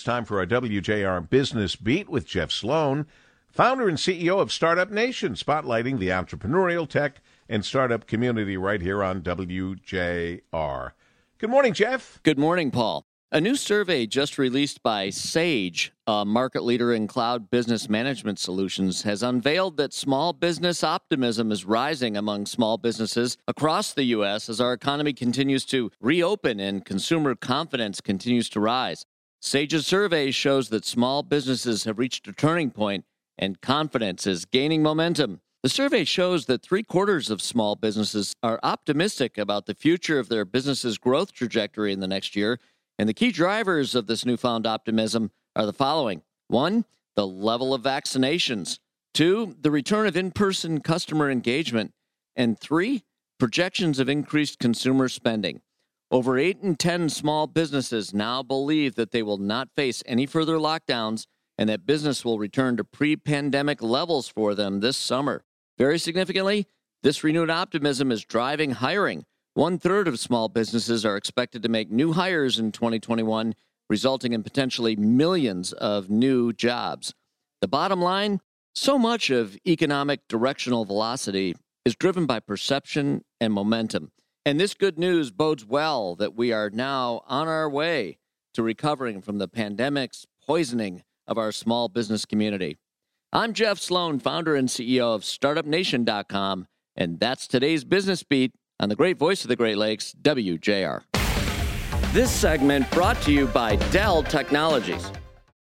It's time for our WJR Business Beat with Jeff Sloan, founder and CEO of Startup Nation, spotlighting the entrepreneurial tech and startup community right here on WJR. Good morning, Jeff. Good morning, Paul. A new survey just released by Sage, a market leader in cloud business management solutions, has unveiled that small business optimism is rising among small businesses across the U.S. as our economy continues to reopen and consumer confidence continues to rise. Sage's survey shows that small businesses have reached a turning point and confidence is gaining momentum. The survey shows that three quarters of small businesses are optimistic about the future of their business's growth trajectory in the next year. And the key drivers of this newfound optimism are the following one, the level of vaccinations, two, the return of in person customer engagement, and three, projections of increased consumer spending. Over 8 in 10 small businesses now believe that they will not face any further lockdowns and that business will return to pre pandemic levels for them this summer. Very significantly, this renewed optimism is driving hiring. One third of small businesses are expected to make new hires in 2021, resulting in potentially millions of new jobs. The bottom line so much of economic directional velocity is driven by perception and momentum. And this good news bodes well that we are now on our way to recovering from the pandemic's poisoning of our small business community. I'm Jeff Sloan, founder and CEO of StartupNation.com, and that's today's business beat on the great voice of the Great Lakes, WJR. This segment brought to you by Dell Technologies.